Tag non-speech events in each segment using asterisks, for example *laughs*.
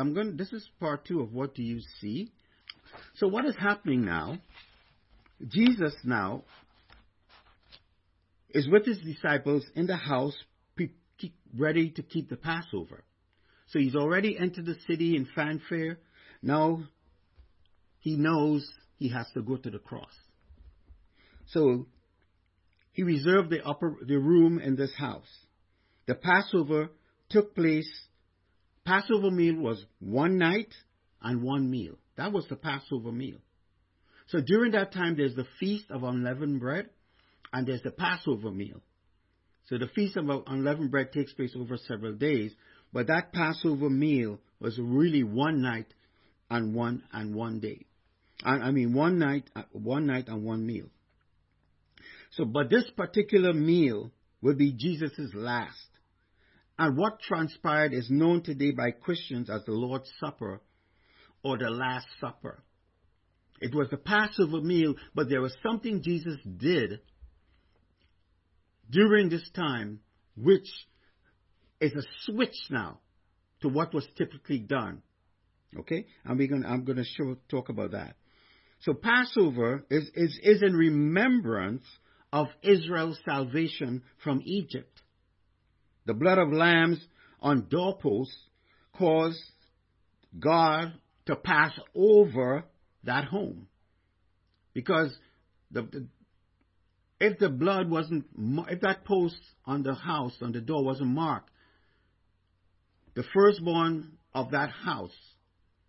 I'm going. This is part two of what do you see. So what is happening now? Jesus now is with his disciples in the house, ready to keep the Passover. So he's already entered the city in fanfare. Now he knows he has to go to the cross. So he reserved the upper the room in this house. The Passover took place. Passover meal was one night and one meal. That was the Passover meal. So during that time, there's the feast of unleavened bread, and there's the Passover meal. So the feast of unleavened bread takes place over several days, but that Passover meal was really one night and one and one day. I mean, one night, uh, one night and one meal. So, but this particular meal will be Jesus' last. And what transpired is known today by Christians as the Lord's Supper or the Last Supper. It was the Passover meal, but there was something Jesus did during this time which is a switch now to what was typically done. Okay? And we're gonna I'm to show, talk about that. So Passover is, is, is in remembrance of Israel's salvation from Egypt. The blood of lambs on doorposts caused God to pass over that home. Because the, the, if the blood wasn't, if that post on the house, on the door wasn't marked, the firstborn of that house,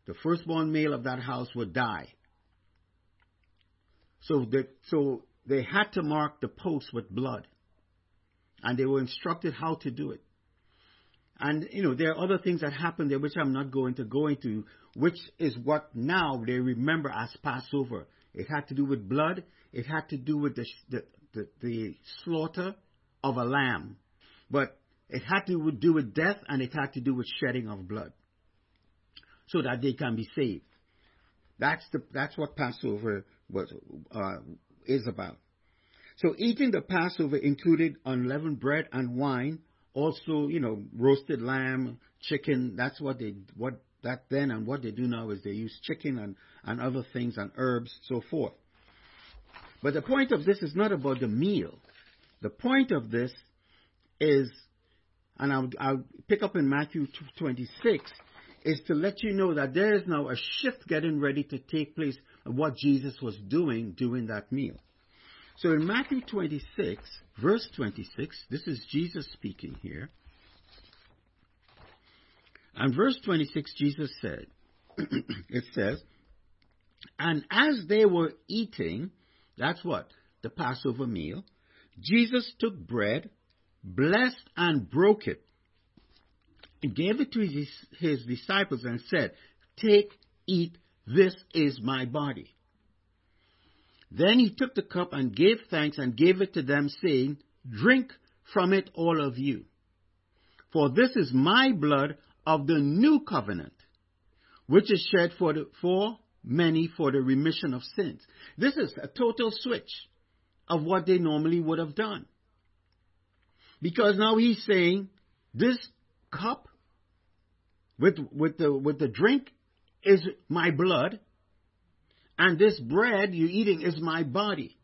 the firstborn male of that house would die. So, the, so they had to mark the post with blood. And they were instructed how to do it. And, you know, there are other things that happened there which I'm not going to go into, which is what now they remember as Passover. It had to do with blood. It had to do with the, the, the, the slaughter of a lamb. But it had to do with death and it had to do with shedding of blood. So that they can be saved. That's the, that's what Passover was, uh, is about. So eating the Passover included unleavened bread and wine, also, you know, roasted lamb, chicken. That's what they, what that then and what they do now is they use chicken and, and other things and herbs, so forth. But the point of this is not about the meal. The point of this is, and I'll, I'll pick up in Matthew 26, is to let you know that there is now a shift getting ready to take place of what Jesus was doing during that meal. So in Matthew 26, verse 26, this is Jesus speaking here. And verse 26, Jesus said, *clears throat* it says, And as they were eating, that's what? The Passover meal, Jesus took bread, blessed and broke it, and gave it to his, his disciples and said, Take, eat, this is my body. Then he took the cup and gave thanks and gave it to them, saying, Drink from it, all of you. For this is my blood of the new covenant, which is shed for, the, for many for the remission of sins. This is a total switch of what they normally would have done. Because now he's saying, this cup with, with, the, with the drink is my blood, and this bread you're eating is my body.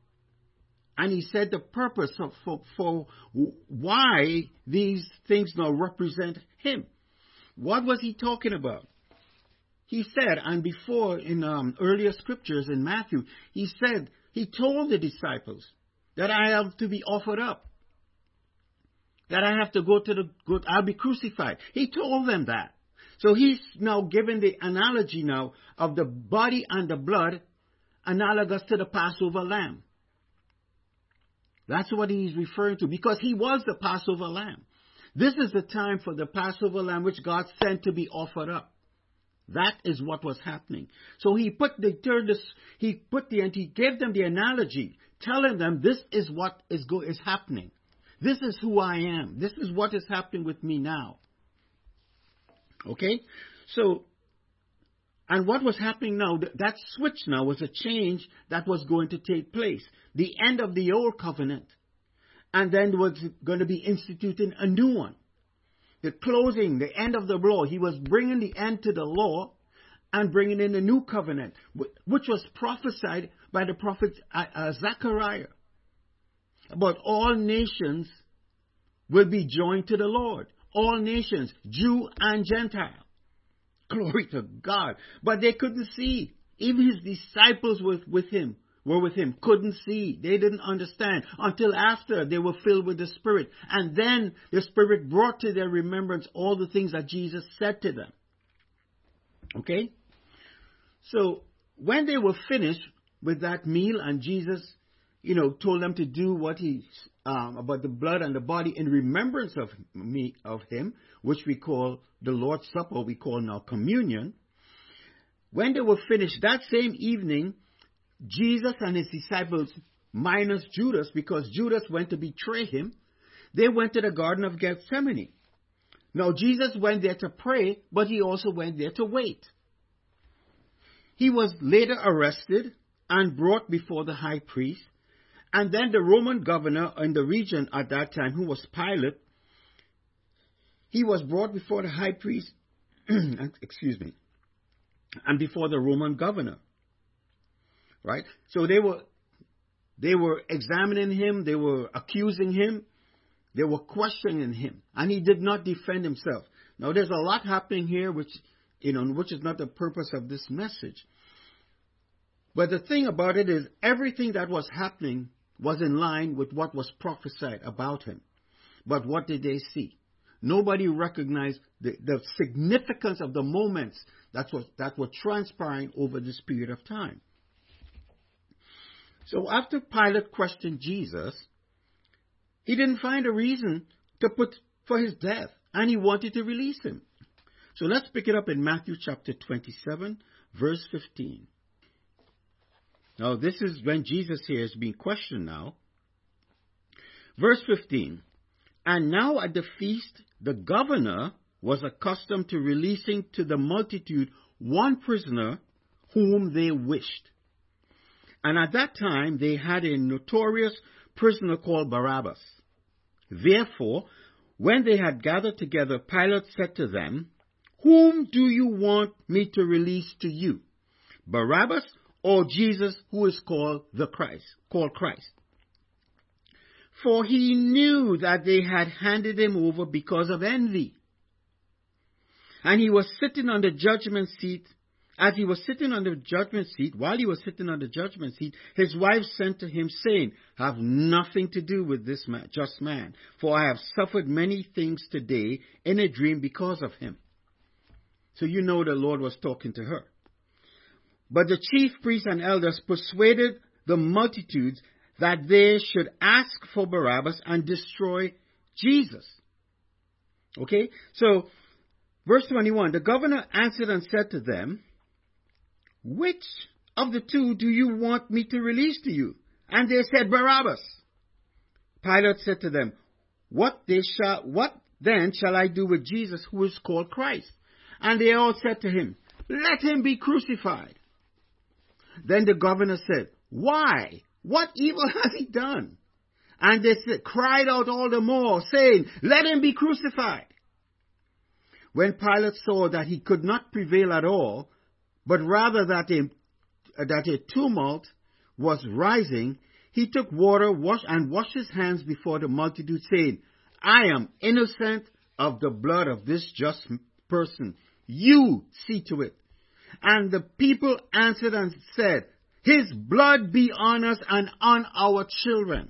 And he said the purpose of, for, for why these things now represent him. What was he talking about? He said, and before in um, earlier scriptures in Matthew, he said, he told the disciples that I have to be offered up. That I have to go to the good, I'll be crucified. He told them that. So he's now giving the analogy now of the body and the blood analogous to the Passover lamb. That's what he's referring to because he was the Passover lamb. This is the time for the Passover lamb which God sent to be offered up. That is what was happening. So he put the turned this, he put the and he gave them the analogy, telling them this is what is go, is happening. This is who I am. This is what is happening with me now. Okay? So, and what was happening now, that switch now was a change that was going to take place. The end of the old covenant. And then was going to be instituting a new one. the closing, the end of the law. He was bringing the end to the law and bringing in a new covenant, which was prophesied by the prophet uh, uh, Zechariah. About all nations will be joined to the Lord. All nations, Jew and Gentile. *laughs* Glory to God. But they couldn't see. Even his disciples were with him, were with him, couldn't see. They didn't understand until after they were filled with the Spirit. And then the Spirit brought to their remembrance all the things that Jesus said to them. Okay? So when they were finished with that meal and Jesus, you know, told them to do what he um, about the blood and the body in remembrance of me of him, which we call the Lord's Supper, we call now communion. When they were finished that same evening, Jesus and his disciples, minus Judas, because Judas went to betray him, they went to the Garden of Gethsemane. Now, Jesus went there to pray, but he also went there to wait. He was later arrested and brought before the high priest, and then the Roman governor in the region at that time, who was Pilate, he was brought before the high priest, *clears throat* excuse me, and before the Roman governor. Right? So they were they were examining him, they were accusing him, they were questioning him, and he did not defend himself. Now there's a lot happening here which you know, which is not the purpose of this message. But the thing about it is, everything that was happening was in line with what was prophesied about him. But what did they see? Nobody recognized the, the significance of the moments that, was, that were transpiring over this period of time. So after Pilate questioned Jesus, he didn't find a reason to put for his death, and he wanted to release him. So let's pick it up in Matthew chapter 27, verse 15. Now, this is when Jesus here is being questioned now. Verse 15. And now at the feast, the governor was accustomed to releasing to the multitude one prisoner whom they wished. And at that time, they had a notorious prisoner called Barabbas. Therefore, when they had gathered together, Pilate said to them, whom do you want me to release to you? Barabbas or Jesus who is called the Christ, called Christ? For he knew that they had handed him over because of envy. And he was sitting on the judgment seat. As he was sitting on the judgment seat, while he was sitting on the judgment seat, his wife sent to him, saying, Have nothing to do with this man, just man, for I have suffered many things today in a dream because of him. So you know the Lord was talking to her. But the chief priests and elders persuaded the multitudes that they should ask for Barabbas and destroy Jesus. Okay? So, verse 21 The governor answered and said to them, Which of the two do you want me to release to you? And they said, Barabbas. Pilate said to them, What, shall, what then shall I do with Jesus who is called Christ? And they all said to him, Let him be crucified. Then the governor said, Why? What evil *laughs* has he done? And they said, cried out all the more, saying, Let him be crucified. When Pilate saw that he could not prevail at all, but rather that a, that a tumult was rising, he took water wash, and washed his hands before the multitude, saying, I am innocent of the blood of this just person. You see to it. And the people answered and said, His blood be on us and on our children.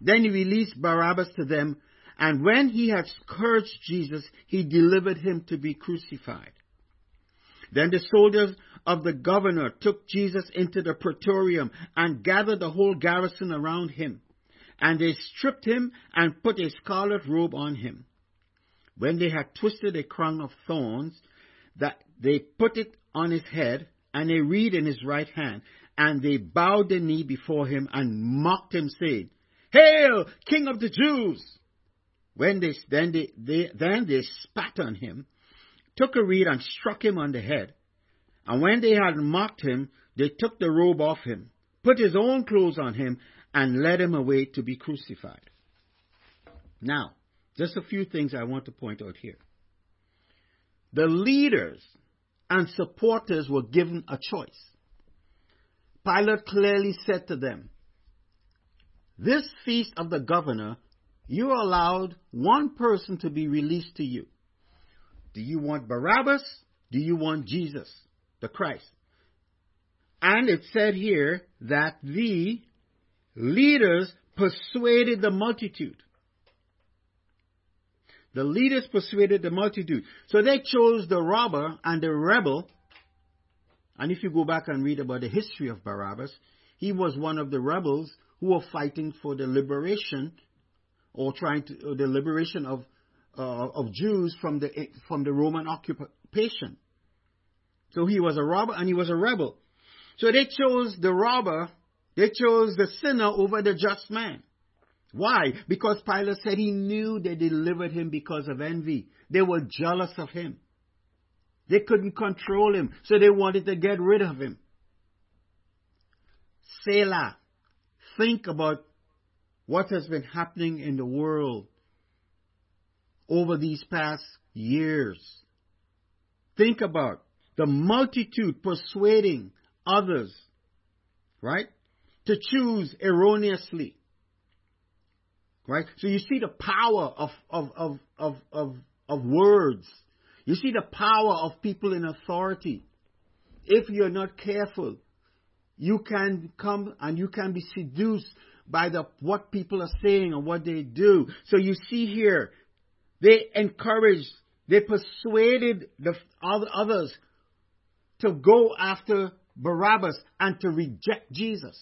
Then he released Barabbas to them, and when he had scourged Jesus, he delivered him to be crucified. Then the soldiers of the governor took Jesus into the praetorium and gathered the whole garrison around him. And they stripped him and put a scarlet robe on him. When they had twisted a crown of thorns, that they put it on his head and a reed in his right hand, and they bowed the knee before him and mocked him, saying, Hail, King of the Jews! When they, then, they, they, then they spat on him, took a reed and struck him on the head. And when they had mocked him, they took the robe off him, put his own clothes on him, and led him away to be crucified. Now, Just a few things I want to point out here. The leaders and supporters were given a choice. Pilate clearly said to them, This feast of the governor, you allowed one person to be released to you. Do you want Barabbas? Do you want Jesus, the Christ? And it said here that the leaders persuaded the multitude. The leaders persuaded the multitude. So they chose the robber and the rebel. And if you go back and read about the history of Barabbas, he was one of the rebels who were fighting for the liberation or trying to, the liberation of, uh, of Jews from the, from the Roman occupation. So he was a robber and he was a rebel. So they chose the robber, they chose the sinner over the just man. Why? Because Pilate said he knew they delivered him because of envy. They were jealous of him. They couldn't control him, so they wanted to get rid of him. Selah. Think about what has been happening in the world over these past years. Think about the multitude persuading others, right, to choose erroneously. Right? So you see the power of, of, of, of, of, of words. You see the power of people in authority. If you're not careful, you can come and you can be seduced by the, what people are saying and what they do. So you see here, they encouraged, they persuaded the others to go after Barabbas and to reject Jesus.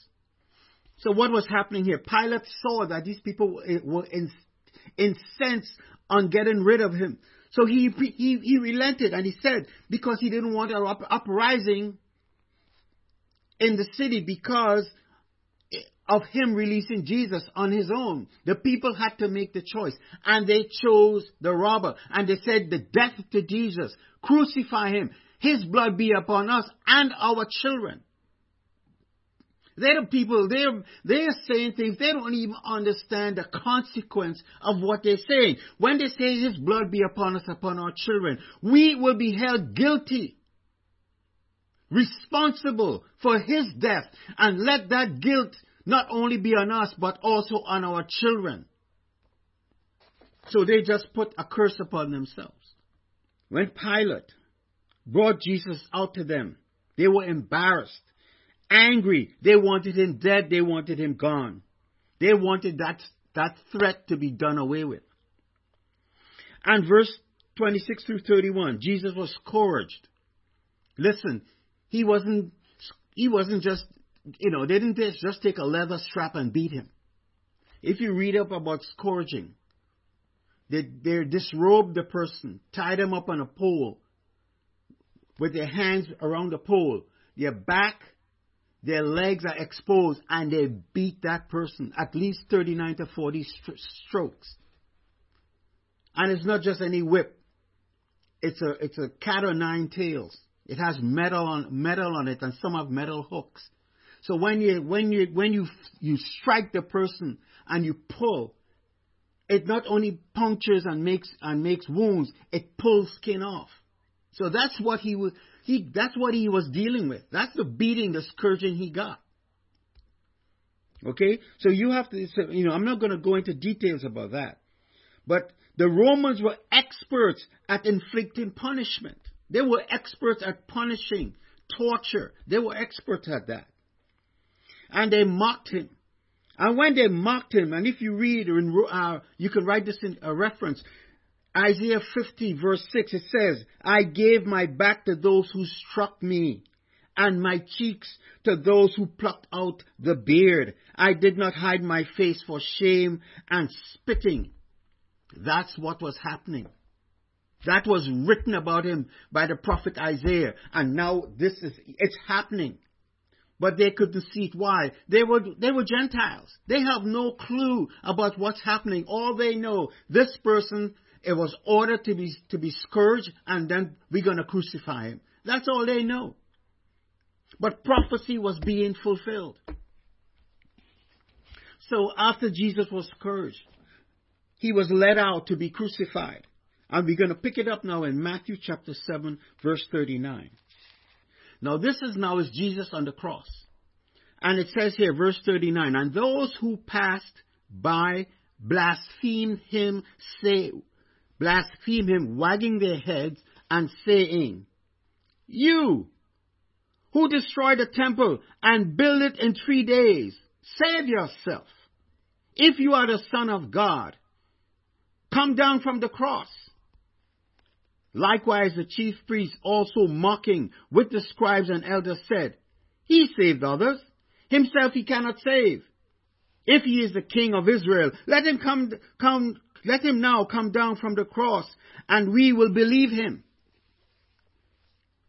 So what was happening here? Pilate saw that these people eh, were incensed on getting rid of him. So he, he, he relented and he said, because he didn't want an uprising in the city because of him releasing Jesus on his own. The people had to make the choice and they chose the robber and they said the death to Jesus, crucify him, his blood be upon us and our children. They're the people, they're, they're saying things, they don't even understand the consequence of what they're saying. When they say his blood be upon us, upon our children, we will be held guilty, responsible for his death, and let that guilt not only be on us, but also on our children. So they just put a curse upon themselves. When Pilate brought Jesus out to them, they were embarrassed angry. They wanted him dead. They wanted him gone. They wanted that, that threat to be done away with. And verse 26 through 31, Jesus was scourged. Listen, he wasn't, he wasn't just, you know, they didn't just take a leather strap and beat him. If you read up about scourging, they, they disrobed the person, tied him up on a pole with their hands around the pole, their back their legs are exposed and they beat that person at least 39 to 40 st- strokes. And it's not just any whip. It's a, it's a cat o' nine tails. It has metal on, metal on it and some have metal hooks. So when you, when you, when you, you strike the person and you pull, it not only punctures and makes, and makes wounds, it pulls skin off. So that's what he was, he, that's what he was dealing with. That's the beating, the scourging he got. Okay? So you have to, so, you know, I'm not going to go into details about that. But the Romans were experts at inflicting punishment. They were experts at punishing, torture. They were experts at that. And they mocked him. And when they mocked him, and if you read, uh, you can write this in a reference, Isaiah 50 verse 6, it says, I gave my back to those who struck me and my cheeks to those who plucked out the beard. I did not hide my face for shame and spitting. That's what was happening. That was written about him by the prophet Isaiah. And now this is, it's happening. But they couldn't see it. Why? They were, they were Gentiles. They have no clue about what's happening. All they know, this person it was ordered to be, to be scourged and then we're going to crucify him. That's all they know. But prophecy was being fulfilled. So after Jesus was scourged, he was led out to be crucified. And we're going to pick it up now in Matthew chapter 7, verse 39. Now this is now is Jesus on the cross. And it says here, verse 39, and those who passed by blasphemed him, say, blaspheme him, wagging their heads and saying, You who destroyed the temple and build it in three days, save yourself. If you are the Son of God, come down from the cross. Likewise, the chief priests also mocking with the scribes and elders said, He saved others. Himself he cannot save. If he is the king of Israel, let him come, come, let him now come down from the cross and we will believe him.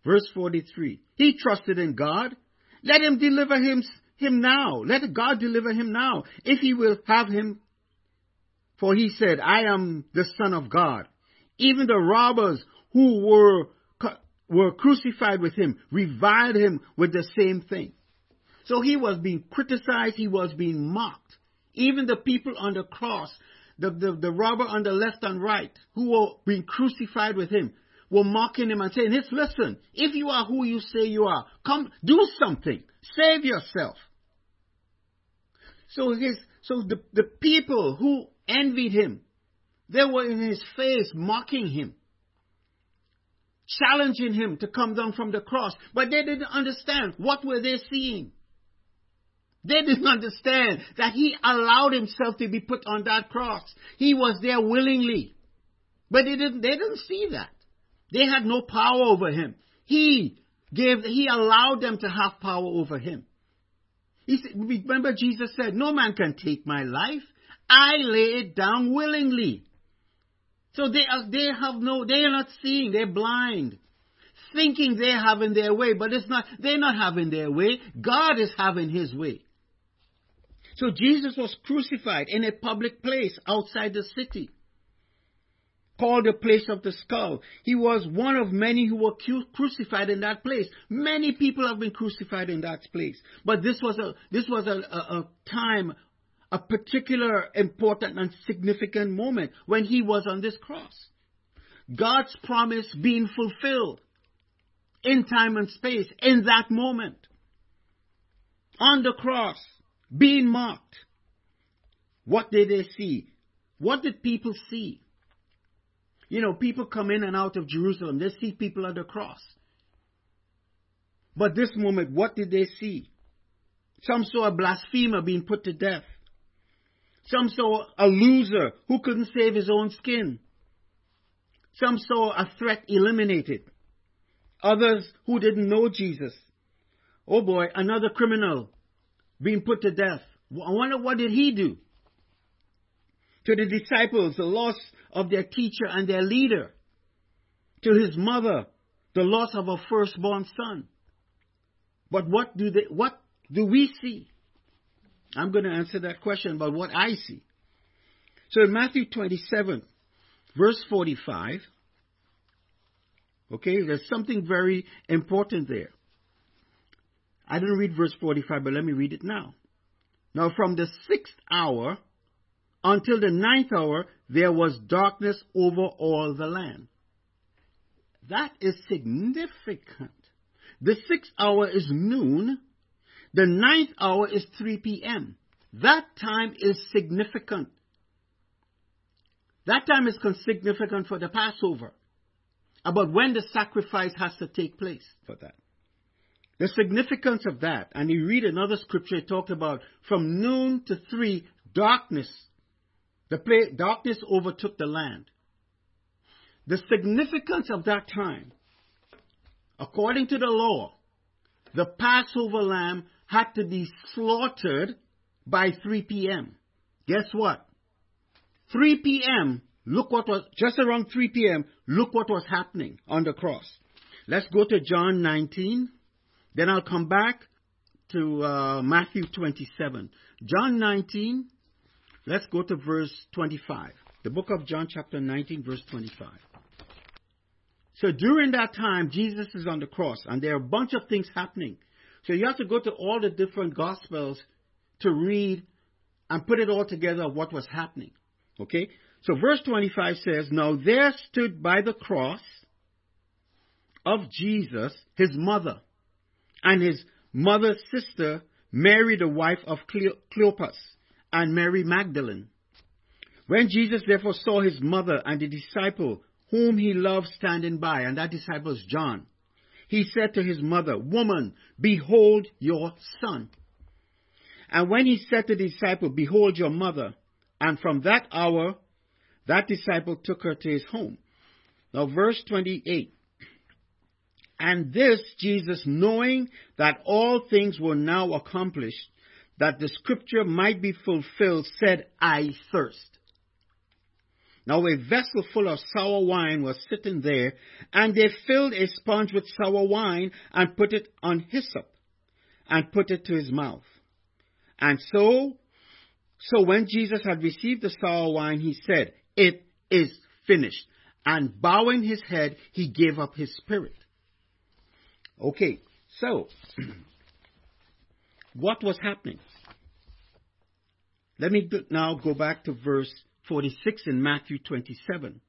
Verse 43. He trusted in God. Let him deliver him, him now. Let God deliver him now if he will have him. For he said, I am the son of God. Even the robbers who were, were crucified with him reviled him with the same thing. So he was being criticized, he was being mocked. Even the people on the cross, the, the, the robber on the left and right, who were being crucified with him, were mocking him and saying, hey, listen, if you are who you say you are, come, do something. Save yourself. So his, so the, the people who envied him, they were in his face mocking him challenging him to come down from the cross. But they didn't understand. What were they seeing? They didn't understand that he allowed himself to be put on that cross. He was there willingly. But they didn't, they didn't see that. They had no power over him. He gave, he allowed them to have power over him. He said, remember Jesus said, no man can take my life. I lay it down willingly. So they are, they have no, they are not seeing, they're blind. Thinking they're having their way, but it's not, they're not having their way. God is having his way. So Jesus was crucified in a public place outside the city, called the place of the skull. He was one of many who were crucified in that place. Many people have been crucified in that place. But this was a, this was a, a, a time a particular important and significant moment when he was on this cross. God's promise being fulfilled in time and space in that moment. On the cross, being mocked. What did they see? What did people see? You know, people come in and out of Jerusalem. They see people on the cross. But this moment, what did they see? Some saw a blasphemer being put to death. Some saw a loser who couldn't save his own skin. Some saw a threat eliminated. Others who didn't know Jesus. Oh boy, another criminal being put to death. I wonder what did he do? To the disciples, the loss of their teacher and their leader. To his mother, the loss of a firstborn son. But what do they, what do we see? I'm going to answer that question about what I see. So in Matthew 27, verse 45, okay, there's something very important there. I didn't read verse 45, but let me read it now. Now from the sixth hour until the ninth hour, there was darkness over all the land. That is significant. The sixth hour is noon, the ninth hour is 3 p.m. That time is significant. That time is significant for the Passover, about when the sacrifice has to take place for that. The significance of that, and you read another scripture, it talked about from noon to three, darkness. The play, darkness overtook the land. The significance of that time, according to the law, the Passover lamb had to be slaughtered by 3 p.m. Guess what? 3 p.m., look what was, just around 3 p.m., look what was happening on the cross. Let's go to John 19, then I'll come back to uh, Matthew 27. John 19, let's go to verse 25. The book of John, chapter 19, verse 25. So during that time, Jesus is on the cross, and there are a bunch of things happening. So you have to go to all the different gospels to read and put it all together what was happening. Okay? So verse 25 says, Now there stood by the cross of Jesus his mother and his mother's sister, Mary the wife of Cleopas, and Mary Magdalene. When Jesus therefore saw his mother and the disciple whom he loved standing by, and that disciple is John, he said to his mother, Woman, behold your son. And when he said to the disciple, Behold your mother, and from that hour that disciple took her to his home. Now, verse 28. And this Jesus, knowing that all things were now accomplished, that the scripture might be fulfilled, said, I thirst. Now a vessel full of sour wine was sitting there, and they filled a sponge with sour wine and put it on hyssop, and put it to his mouth. And so, so when Jesus had received the sour wine, he said, It is finished. And bowing his head, he gave up his spirit. Okay, so, *clears throat* what was happening? Let me now go back to verse 46 in Matthew 27.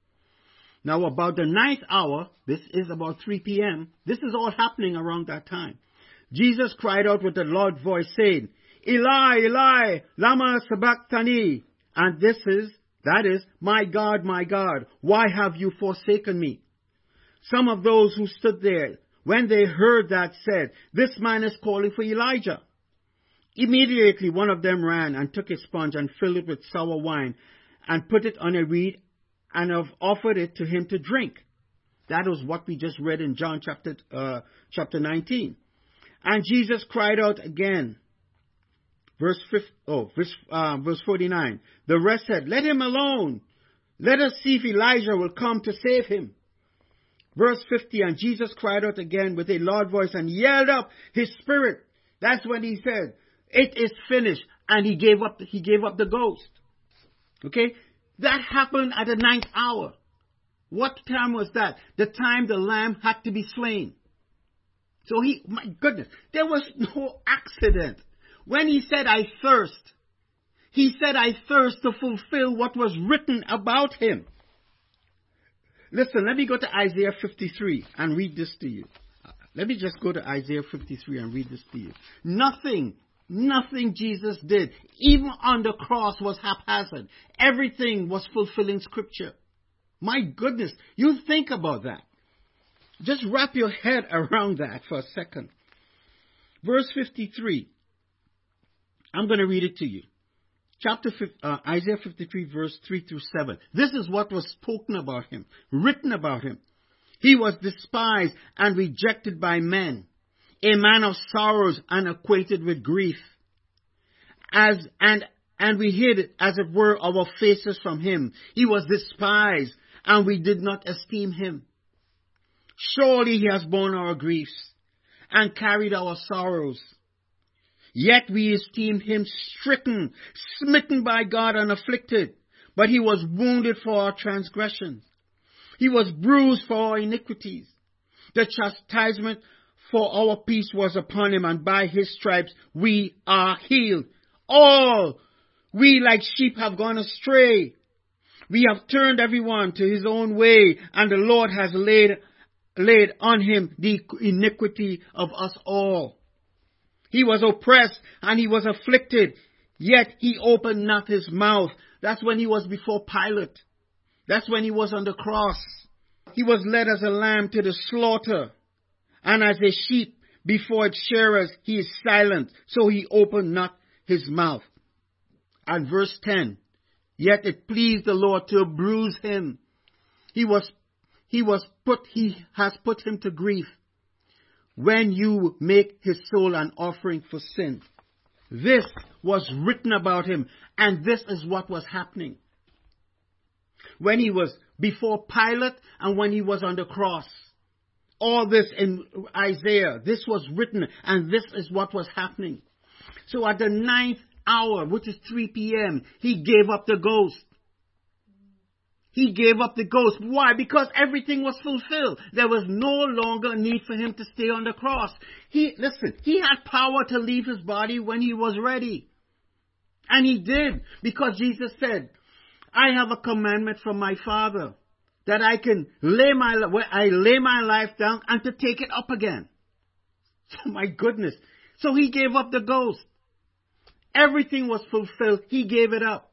Now, about the ninth hour, this is about 3 p.m., this is all happening around that time. Jesus cried out with a loud voice, saying, Eli, Eli, lama sabachthani. And this is, that is, my God, my God, why have you forsaken me? Some of those who stood there, when they heard that, said, This man is calling for Elijah. Immediately one of them ran and took a sponge and filled it with sour wine and put it on a reed and have offered it to him to drink. That was what we just read in John chapter, uh, chapter 19. And Jesus cried out again. Verse, 50, oh, verse, uh, verse 49. The rest said, Let him alone. Let us see if Elijah will come to save him. Verse 50, and Jesus cried out again with a loud voice and yelled up his spirit. That's when he said, It is finished. And he gave up, he gave up the ghost. Okay? That happened at the ninth hour. What time was that? The time the lamb had to be slain. So he, my goodness, there was *laughs* no accident. When he said, I thirst, he said, I thirst to fulfill what was written about him. Listen, let me go to Isaiah 53 and read this to you. Let me just go to Isaiah 53 and read this to you. Nothing Nothing Jesus did, even on the cross, was haphazard. Everything was fulfilling Scripture. My goodness, you think about that. Just wrap your head *laughs* around that for a second. Verse 53. I'm going to read it to you. Chapter uh, Isaiah 53, verse 3 through 7. This is what was spoken about him, written about him. He was despised and rejected by men a man of sorrows and acquainted with grief. As, and, and we hid, as it were, our faces from him. He was despised, and we did not esteem him. Surely he has borne our griefs, and carried our sorrows. Yet we esteemed him stricken, smitten by God, and afflicted. But he was wounded for our transgressions. He was bruised for our iniquities. The chastisement for our peace was upon him, and by his stripes we are healed. All we like sheep have gone astray. We have turned everyone to his own way, and the Lord has laid, laid on him the iniquity of us all. He was oppressed and he was afflicted, yet he opened not his mouth. That's when he was before Pilate. That's when he was on the cross. He was led as a lamb to the slaughter and as a sheep before its shearers, he is silent, so he opened not his mouth. And verse 10, yet it pleased the Lord to bruise him. He was, he was put, he has put him to grief. When you make his soul an offering for sin. This was written about him, and this is what was happening. When he was before Pilate and when he was on the cross all this in Isaiah. This was written, and this is what was happening. So at the ninth hour, which is 3 p.m., he gave up the ghost. He gave up the ghost. Why? Because everything was fulfilled. There was no longer need for him to stay on the cross. He, listen, he had power to leave his body when he was ready. And he did, because Jesus said, I have a commandment from my Father that I can lay my, I lay my life down and to take it up again. *laughs* So my goodness. So he gave up the ghost. Everything was fulfilled. He gave it up.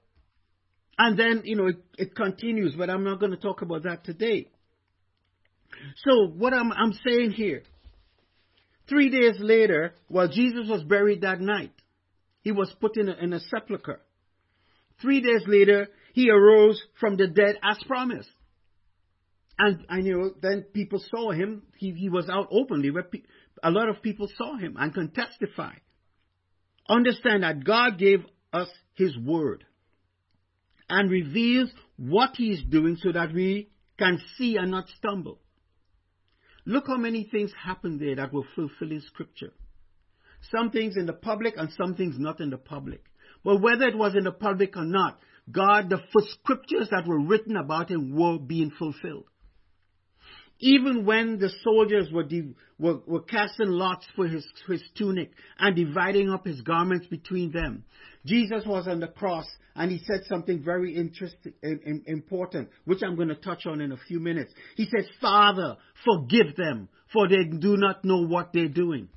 And then, you know, it, it continues, but I'm not going to talk about that today. So what I'm, I'm saying here, three days later, while Jesus was buried that night, he was put in a, in a sepulchre. Three days later, he arose from the dead as promised. And, and you know, then people saw him. He, he was out openly. Where pe- a lot of people saw him and can testify. Understand that God gave us His Word and reveals what He is doing so that we can see and not stumble. Look how many things happened there that were fulfilling Scripture. Some things in the public and some things not in the public. But whether it was in the public or not, God, the scriptures that were written about Him were being fulfilled. Even when the soldiers were, de- were, were casting lots for his, his tunic and dividing up his garments between them, Jesus was on the cross and he said something very interesting, important, which I'm going to touch on in a few minutes. He said, Father, forgive them, for they do not know what they're doing.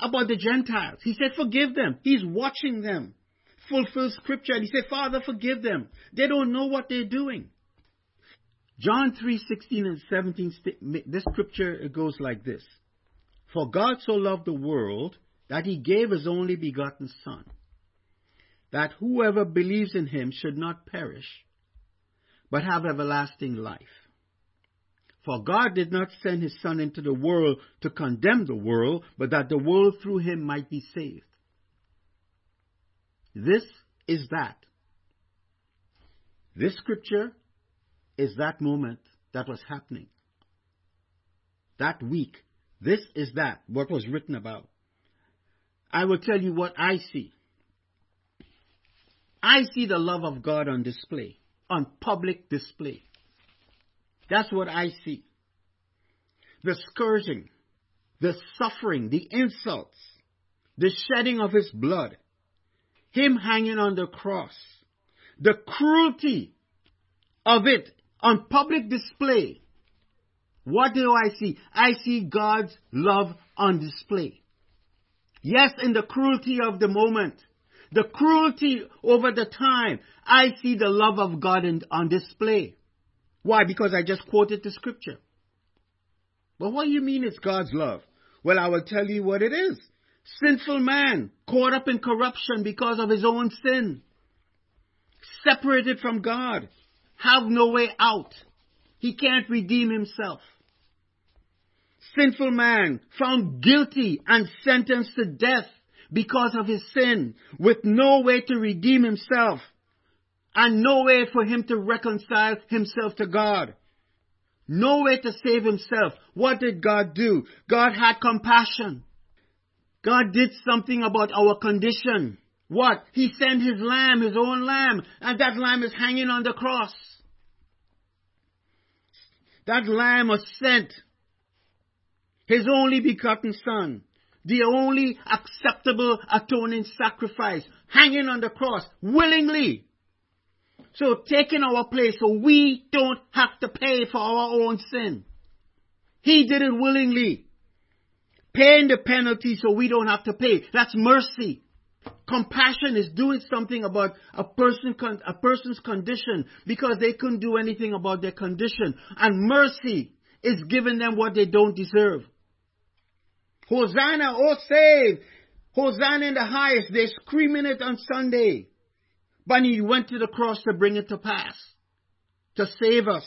About the Gentiles, he said, forgive them. He's watching them fulfill scripture. And he said, Father, forgive them. They don't know what they're doing. John 3:16 and 17 this scripture goes like this. For God so loved the world that he gave his only begotten son that whoever believes in him should not perish but have everlasting life. For God did not send his son into the world to condemn the world but that the world through him might be saved. This is that. This scripture is that moment that was happening. That week. This is that, what was written about. I will tell you what I see. I see the love of God on display, on public display. That's what I see. The scourging, the suffering, the insults, the shedding of his blood, him hanging on the cross, the cruelty of it on public display, what do I see? I see God's love on display. Yes, in the cruelty of the moment, the cruelty over the time, I see the love of God in, on display. Why? Because I just quoted the scripture. But what do you mean it's God's love? Well, I will tell you what it is. Sinful man, caught up in corruption because of his own sin, separated from God, have no way out. He can't redeem himself. Sinful man found guilty and sentenced to death because of his sin with no way to redeem himself and no way for him to reconcile himself to God. No way to save himself. What did God do? God had compassion. God did something about our condition. What? He sent his lamb, his own lamb, and that lamb is hanging on the cross. That lamb was sent, his only begotten son, the only acceptable atoning sacrifice, hanging on the cross, willingly. So taking our place so we don't have to pay for our own sin. He did it willingly. Paying the penalty so we don't have to pay. That's mercy. Compassion is doing something about a person, a person's condition because they couldn't do anything about their condition. And mercy is giving them what they don't deserve. Hosanna, oh save! Hosanna in the highest. They're screaming it on Sunday. But he went to the cross to bring it to pass. To save us.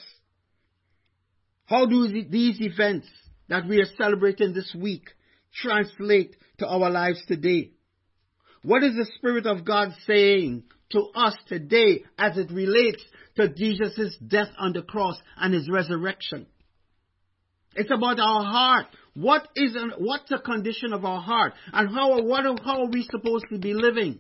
How do these events that we are celebrating this week translate to our lives today? What is the Spirit of God saying to us today as it relates to Jesus' death on the cross and his resurrection? It's about our heart. What is an, what's the condition of our heart, and how what how are we supposed to be living?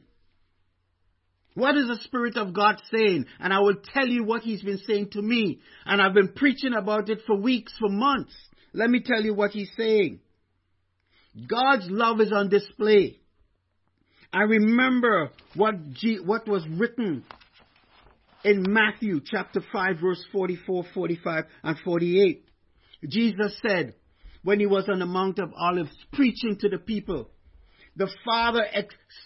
What is the Spirit of God saying? And I will tell you what He's been saying to me, and I've been preaching about it for weeks, for months. Let me tell you what He's saying. God's love is on display. I remember what, G, what was written in Matthew chapter 5 verse 44, 45 and 48. Jesus said when he was on the Mount of Olives preaching to the people, the Father,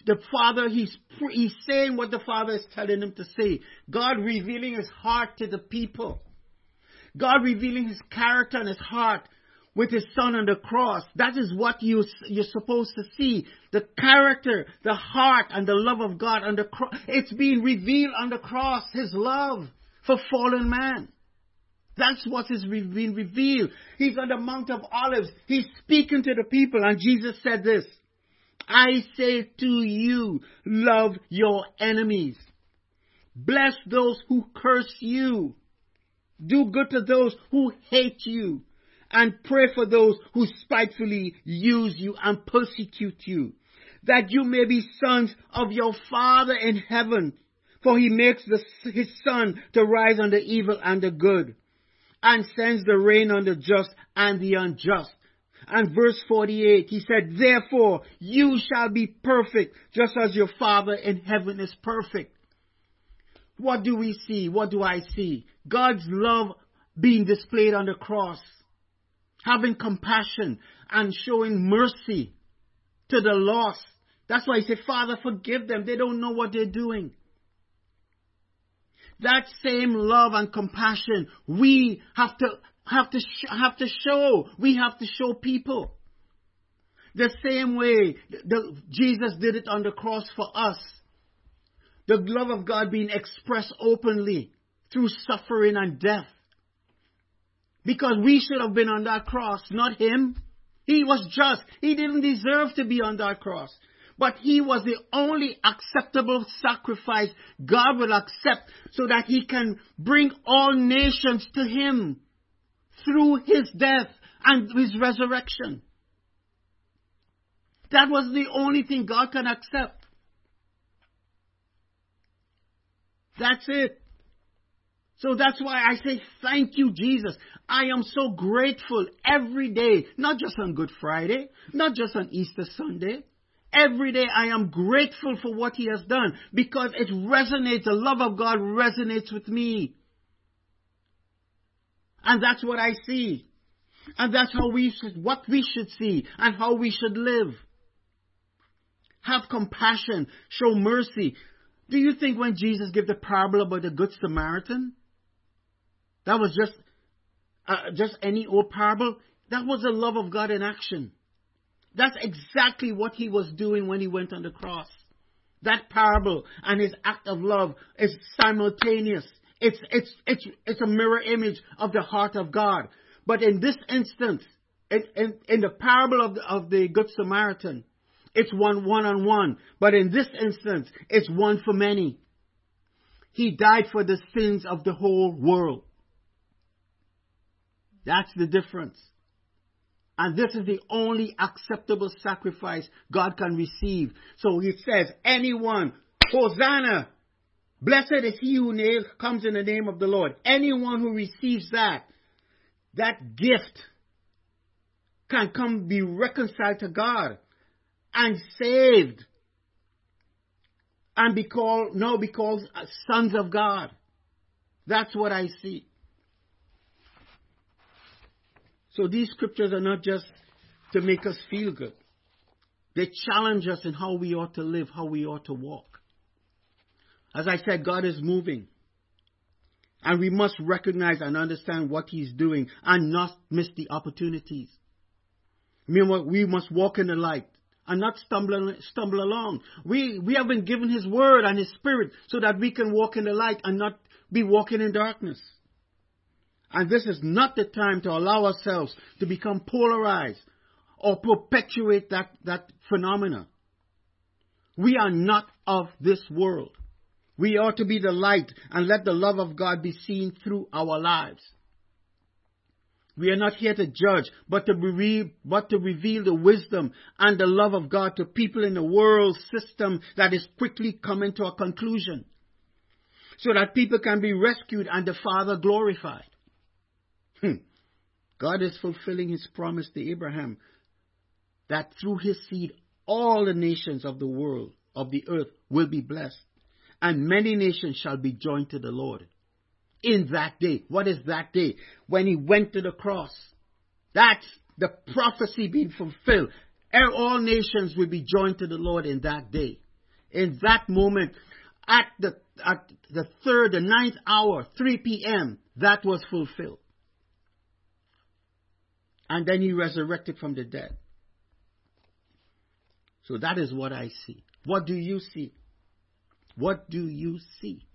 the Father, he's, he's saying what the Father is telling him to say. God revealing his heart to the people. God revealing his character and his heart with his son on the cross. That is what you, you're supposed to see. The character, the heart, and the love of God on the cross. It's being revealed on the cross, his love for fallen man. That's what is being revealed. He's on the Mount of Olives. He's speaking to the people, and Jesus said this I say to you, love your enemies. Bless those who curse you. Do good to those who hate you. And pray for those who spitefully use you and persecute you. That you may be sons of your Father in heaven. For he makes the, his sun to rise on the evil and the good. And sends the rain on the just and the unjust. And verse 48, he said, Therefore you shall be perfect, just as your Father in heaven is perfect. What do we see? What do I see? God's love being displayed on the cross, having compassion and showing mercy to the lost. That's why he said, Father, forgive them. They don't know what they're doing. That same love and compassion we have to have to sh- have to show. We have to show people. The same way the, Jesus did it on the cross for us. The love of God being expressed openly through suffering and death. Because we should have been on that cross, not him. He was just. He didn't deserve to be on that cross. But he was the only acceptable sacrifice God will accept so that he can bring all nations to him through his death and his resurrection. That was the only thing God can accept. That's it. So that's why I say thank you, Jesus. I am so grateful every day, not just on Good Friday, not just on Easter Sunday. Every day I am grateful for what He has done because it resonates, the love of God resonates with me. And that's what I see. And that's how we should, what we should see and how we should live. Have compassion, show mercy. Do you think when Jesus gave the parable about the Good Samaritan, that was just, uh, just any old parable? That was the love of God in action. That's exactly what he was doing when he went on the cross. That parable and his act of love is simultaneous. It's, it's, it's, it's a mirror image of the heart of God. But in this instance, in, in, in the parable of the, of the Good Samaritan, it's one one on one. But in this instance, it's one for many. He died for the sins of the whole world. That's the difference. And this is the only acceptable sacrifice God can receive. So he says, anyone, Hosanna, Blessed is he who comes in the name of the Lord. Anyone who receives that, that gift, can come be reconciled to God and saved and be called, no, be called sons of God. That's what I see. So these scriptures are not just to make us feel good. They challenge us in how we ought to live, how we ought to walk. As I said, God is moving. And we must recognize and understand what He's doing and not miss the opportunities. Meanwhile, we must walk in the light and not stumble, stumble along. We, we have been given His Word and His Spirit so that we can walk in the light and not be walking in darkness. And this is not the time to allow ourselves to become polarized or perpetuate that, that phenomena. We are not of this world. We ought to be the light and let the love of God be seen through our lives. We are not here to judge, but to, re- but to reveal the wisdom and the love of God to people in a world system that is quickly coming to a conclusion. So that people can be rescued and the Father glorified. Hmm. God is fulfilling his promise to Abraham that through his seed all the nations of the world, of the earth, will be blessed. and many nations shall be joined to the Lord. In that day. What is that day? When he went to the cross. That's the prophecy being fulfilled. All nations will be joined to the Lord in that day. In that moment, at the, at the third, the ninth hour, 3 p.m., that was fulfilled. And then he resurrected from the dead. So that is what I see. What do you see? What do you see?